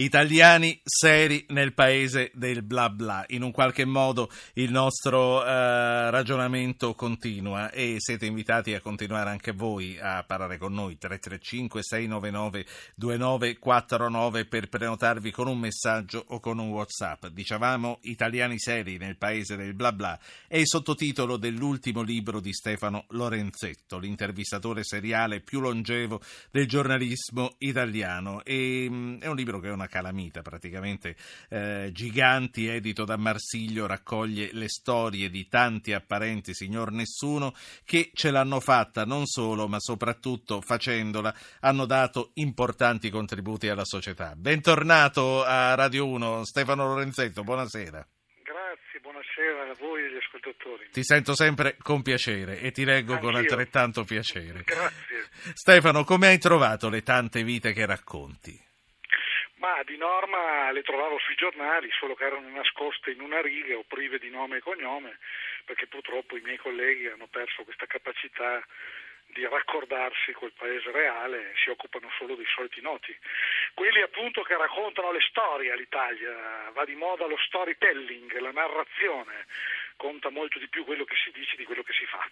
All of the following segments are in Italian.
Italiani seri nel paese del bla bla. In un qualche modo il nostro eh, ragionamento continua e siete invitati a continuare anche voi a parlare con noi 335 699 2949 per prenotarvi con un messaggio o con un WhatsApp. Dicevamo Italiani seri nel paese del bla bla è il sottotitolo dell'ultimo libro di Stefano Lorenzetto, l'intervistatore seriale più longevo del giornalismo italiano e mm, è un libro che è una calamita, praticamente eh, Giganti, edito da Marsiglio, raccoglie le storie di tanti apparenti signor nessuno che ce l'hanno fatta non solo, ma soprattutto facendola hanno dato importanti contributi alla società. Bentornato a Radio 1, Stefano Lorenzetto, buonasera buonasera a voi e agli ascoltatori. Ti sento sempre con piacere e ti leggo Anch'io. con altrettanto piacere. Grazie. Stefano, come hai trovato le tante vite che racconti? Ma di norma le trovavo sui giornali, solo che erano nascoste in una riga o prive di nome e cognome, perché purtroppo i miei colleghi hanno perso questa capacità di raccordarsi col paese reale, si occupano solo dei soliti noti. Quelli appunto che raccontano le storie all'Italia, va di moda lo storytelling, la narrazione, conta molto di più quello che si dice di quello che si fa.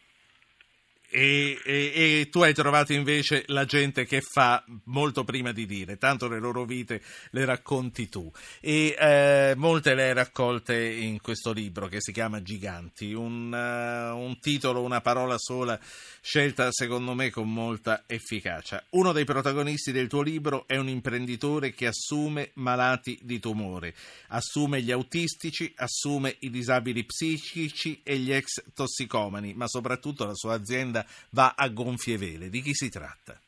E, e, e, tu hai trovato invece la gente che fa molto prima di dire, tanto le loro vite le racconti tu. E eh, molte le hai raccolte in questo libro che si chiama Giganti, un, uh, un, titolo, una parola sola, scelta secondo me con molta efficacia. Uno dei protagonisti del tuo libro è un imprenditore che assume malati di tumore, assume gli autistici, assume i disabili psichici e gli ex tossicomani, ma soprattutto la sua azienda azienda va a gonfie vele. Di chi si tratta?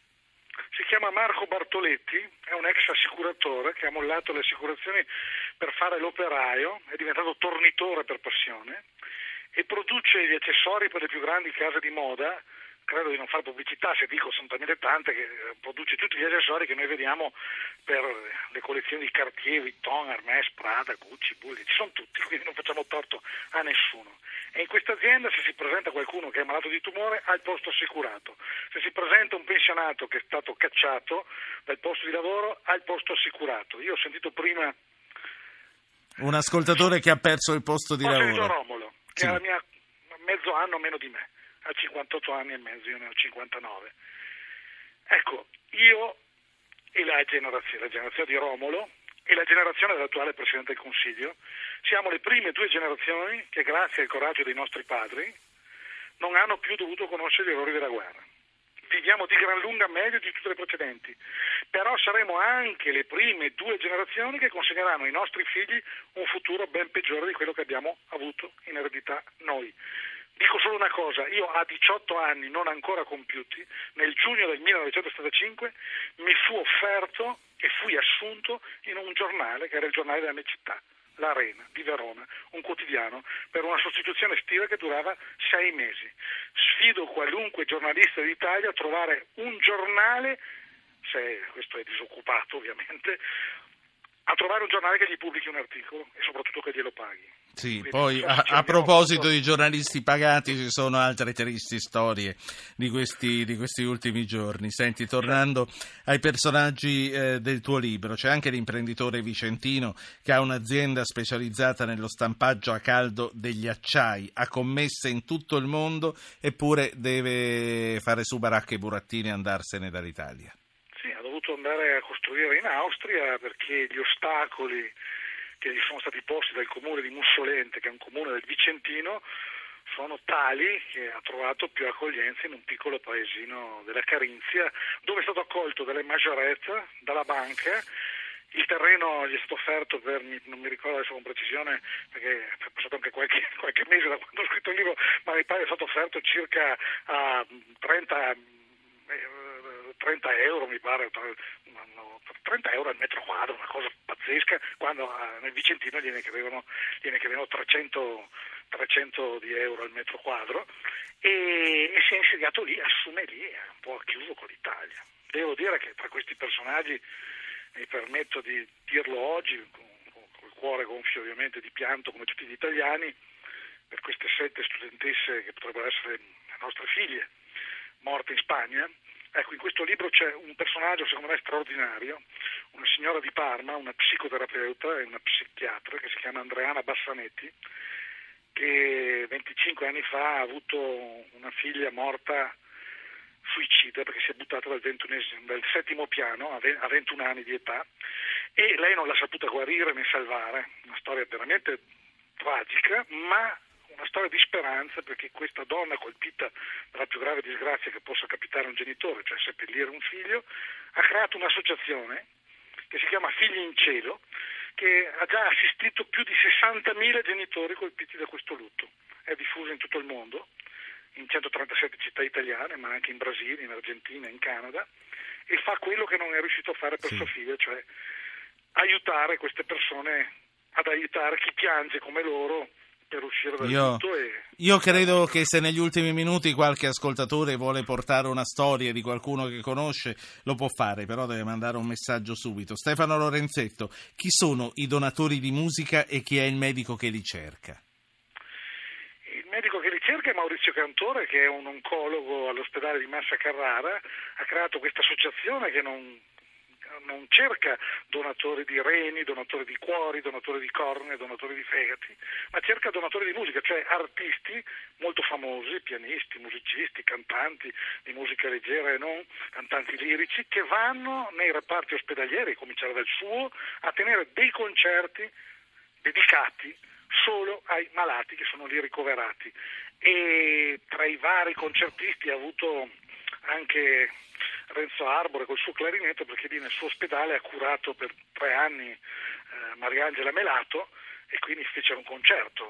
Si chiama Marco Bartoletti, è un ex assicuratore che ha mollato le assicurazioni per fare l'operaio, è diventato tornitore per passione e produce gli accessori per le più grandi case di moda credo di non fare pubblicità se dico sono talmente tante che eh, produce tutti gli accessori che noi vediamo per le collezioni di Cartier, Vuitton, Hermès, Prada, Gucci, Bulli, ci sono tutti, quindi non facciamo torto a nessuno. E in questa azienda se si presenta qualcuno che è malato di tumore ha il posto assicurato, se si presenta un pensionato che è stato cacciato dal posto di lavoro ha il posto assicurato. Io ho sentito prima un ascoltatore che ha perso il posto di lavoro. Romolo, che sì. ha mia, mezzo anno meno di me ha 58 anni e mezzo, io ne ho 59. Ecco, io e la generazione, la generazione di Romolo e la generazione dell'attuale Presidente del Consiglio siamo le prime due generazioni che grazie al coraggio dei nostri padri non hanno più dovuto conoscere gli errori della guerra. Viviamo di gran lunga meglio di tutte le precedenti, però saremo anche le prime due generazioni che consegneranno ai nostri figli un futuro ben peggiore di quello che abbiamo avuto in eredità noi. Dico solo una cosa, io a 18 anni non ancora compiuti, nel giugno del 1975 mi fu offerto e fui assunto in un giornale che era il giornale della mia città, l'Arena di Verona, un quotidiano, per una sostituzione estiva che durava sei mesi. Sfido qualunque giornalista d'Italia a trovare un giornale, se questo è disoccupato ovviamente, a trovare un giornale che gli pubblichi un articolo e soprattutto che glielo paghi. Sì, poi a, a proposito di giornalisti pagati ci sono altre tristi storie di questi, di questi ultimi giorni. Senti, tornando ai personaggi eh, del tuo libro, c'è anche l'imprenditore vicentino che ha un'azienda specializzata nello stampaggio a caldo degli acciai, ha commesse in tutto il mondo eppure deve fare su baracche e burattini e andarsene dall'Italia dovuto andare a costruire in Austria perché gli ostacoli che gli sono stati posti dal comune di Mussolente, che è un comune del Vicentino, sono tali che ha trovato più accoglienza in un piccolo paesino della Carinzia, dove è stato accolto dalle maggiorette, dalla banca. Il terreno gli è stato offerto per, non mi ricordo adesso con precisione, perché è passato anche qualche, qualche mese da quando ho scritto il libro, ma mi pare è stato offerto circa a 30 30 euro mi pare, 30 euro al metro quadro, una cosa pazzesca, quando eh, nel Vicentino gliene chiedevano 300, 300 di euro al metro quadro e, e si è insediato lì, assume lì, è un po' chiuso con l'Italia. Devo dire che tra questi personaggi, mi permetto di dirlo oggi, con, con il cuore gonfio ovviamente di pianto come tutti gli italiani, per queste sette studentesse che potrebbero essere le nostre figlie morte in Spagna, Ecco, in questo libro c'è un personaggio secondo me straordinario, una signora di Parma, una psicoterapeuta e una psichiatra che si chiama Andreana Bassanetti, che 25 anni fa ha avuto una figlia morta suicida perché si è buttata dal, dal settimo piano a 21 anni di età e lei non l'ha saputa guarire né salvare, una storia veramente tragica, ma una storia di speranza perché questa donna colpita dalla più grave disgrazia che possa capitare a un genitore, cioè seppellire un figlio, ha creato un'associazione che si chiama Figli in Cielo, che ha già assistito più di 60.000 genitori colpiti da questo lutto. È diffusa in tutto il mondo, in 137 città italiane, ma anche in Brasile, in Argentina, in Canada, e fa quello che non è riuscito a fare per sì. sua figlia, cioè aiutare queste persone ad aiutare chi piange come loro per uscire dal io, tutto. E... Io credo che se negli ultimi minuti qualche ascoltatore vuole portare una storia di qualcuno che conosce, lo può fare, però deve mandare un messaggio subito. Stefano Lorenzetto, chi sono i donatori di musica e chi è il medico che li cerca? Il medico che li cerca è Maurizio Cantore, che è un oncologo all'ospedale di Massa Carrara, ha creato questa associazione che non non cerca donatori di reni, donatori di cuori, donatori di corne, donatori di fegati, ma cerca donatori di musica, cioè artisti molto famosi, pianisti, musicisti, cantanti di musica leggera e non, cantanti lirici, che vanno nei reparti ospedalieri, a cominciare dal suo, a tenere dei concerti dedicati solo ai malati che sono lì ricoverati. E tra i vari concertisti ha avuto anche Renzo Arbore col suo clarinetto perché lì nel suo ospedale ha curato per tre anni eh, Mariangela Melato e quindi fece un concerto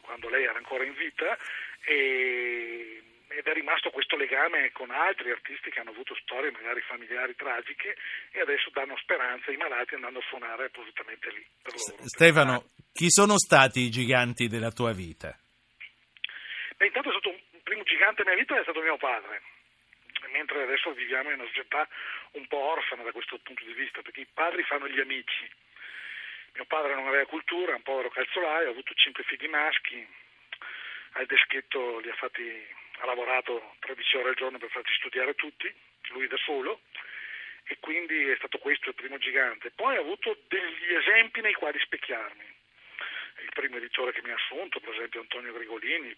quando lei era ancora in vita e, ed è rimasto questo legame con altri artisti che hanno avuto storie magari familiari tragiche e adesso danno speranza ai malati andando a suonare appositamente lì. Per loro, Stefano, chi sono stati i giganti della tua vita? Beh, intanto è stato un primo gigante nella mia vita è stato mio padre mentre adesso viviamo in una società un po' orfana da questo punto di vista, perché i padri fanno gli amici. Mio padre non aveva cultura, è un povero calzolaio, ha avuto cinque figli maschi, al deschetto li ha, fatti, ha lavorato 13 ore al giorno per farci studiare tutti, lui da solo, e quindi è stato questo il primo gigante. Poi ha avuto degli esempi nei quali specchiarmi. Il primo editore che mi ha assunto, per esempio Antonio Grigolini,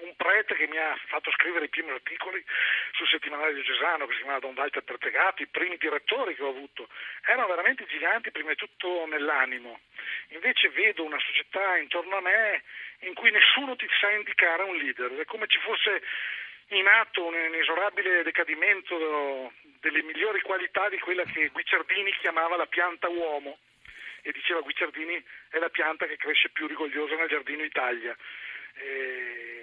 un prete che mi ha fatto scrivere i primi articoli sul settimanale diocesano che si chiamava Don Walter Pertegato, i primi direttori che ho avuto, erano veramente giganti prima di tutto nell'animo. Invece vedo una società intorno a me in cui nessuno ti sa indicare un leader, è come ci fosse in atto un inesorabile decadimento delle migliori qualità di quella che Guicciardini chiamava la pianta uomo e diceva Guicciardini è la pianta che cresce più rigogliosa nel giardino Italia. E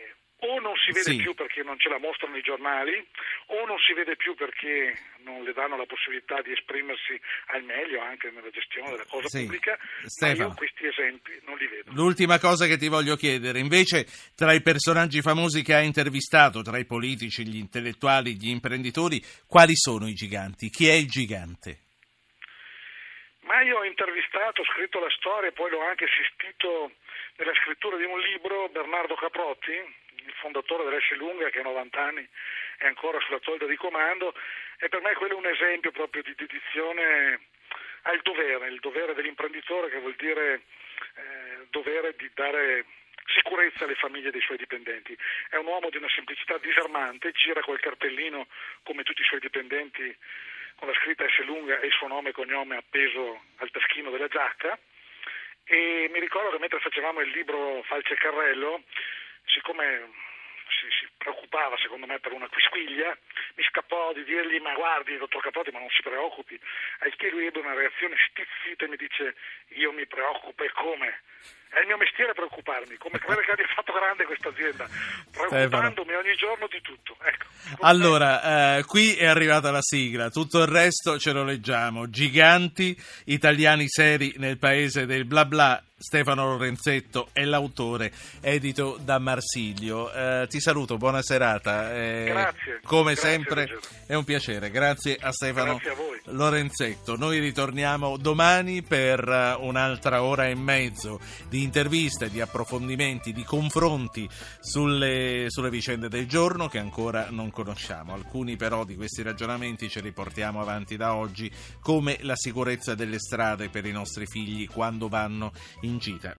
o non si vede sì. più perché non ce la mostrano i giornali, o non si vede più perché non le danno la possibilità di esprimersi al meglio anche nella gestione della cosa sì. pubblica, Stefano, io questi esempi non li vedo. L'ultima cosa che ti voglio chiedere, invece tra i personaggi famosi che hai intervistato, tra i politici, gli intellettuali, gli imprenditori, quali sono i giganti? Chi è il gigante? Ma io ho intervistato, ho scritto la storia e poi l'ho anche assistito nella scrittura di un libro Bernardo Caprotti, il fondatore dell'S Lunga che ha 90 anni è ancora sulla tolda di comando e per me quello è un esempio proprio di dedizione al dovere, il dovere dell'imprenditore che vuol dire eh, dovere di dare sicurezza alle famiglie dei suoi dipendenti. È un uomo di una semplicità disarmante, gira col cartellino come tutti i suoi dipendenti con la scritta S lunga e il suo nome e cognome appeso al taschino della giacca e mi ricordo che mentre facevamo il libro Falce Carrello siccome si, si, preoccupava secondo me per una quisquiglia, mi scappò di dirgli ma guardi dottor Capotti ma non si preoccupi, al che lui ebbe una reazione stizzita e mi dice io mi preoccupo e come? È il mio mestiere preoccuparmi, come quello che ha fatto grande questa azienda, preoccupandomi ogni giorno di tutto. Ecco. Allora, eh, qui è arrivata la sigla, tutto il resto ce lo leggiamo. Giganti italiani seri nel paese del bla bla. Stefano Lorenzetto è l'autore, edito da Marsilio. Eh, ti saluto, buona serata. Eh, grazie. Come grazie, sempre Roger. è un piacere. Grazie a Stefano grazie a Lorenzetto. Noi ritorniamo domani per eh, un'altra ora e mezzo di interviste, di approfondimenti, di confronti sulle, sulle vicende del giorno che ancora non conosciamo. Alcuni però di questi ragionamenti ce li portiamo avanti da oggi, come la sicurezza delle strade per i nostri figli quando vanno in G. That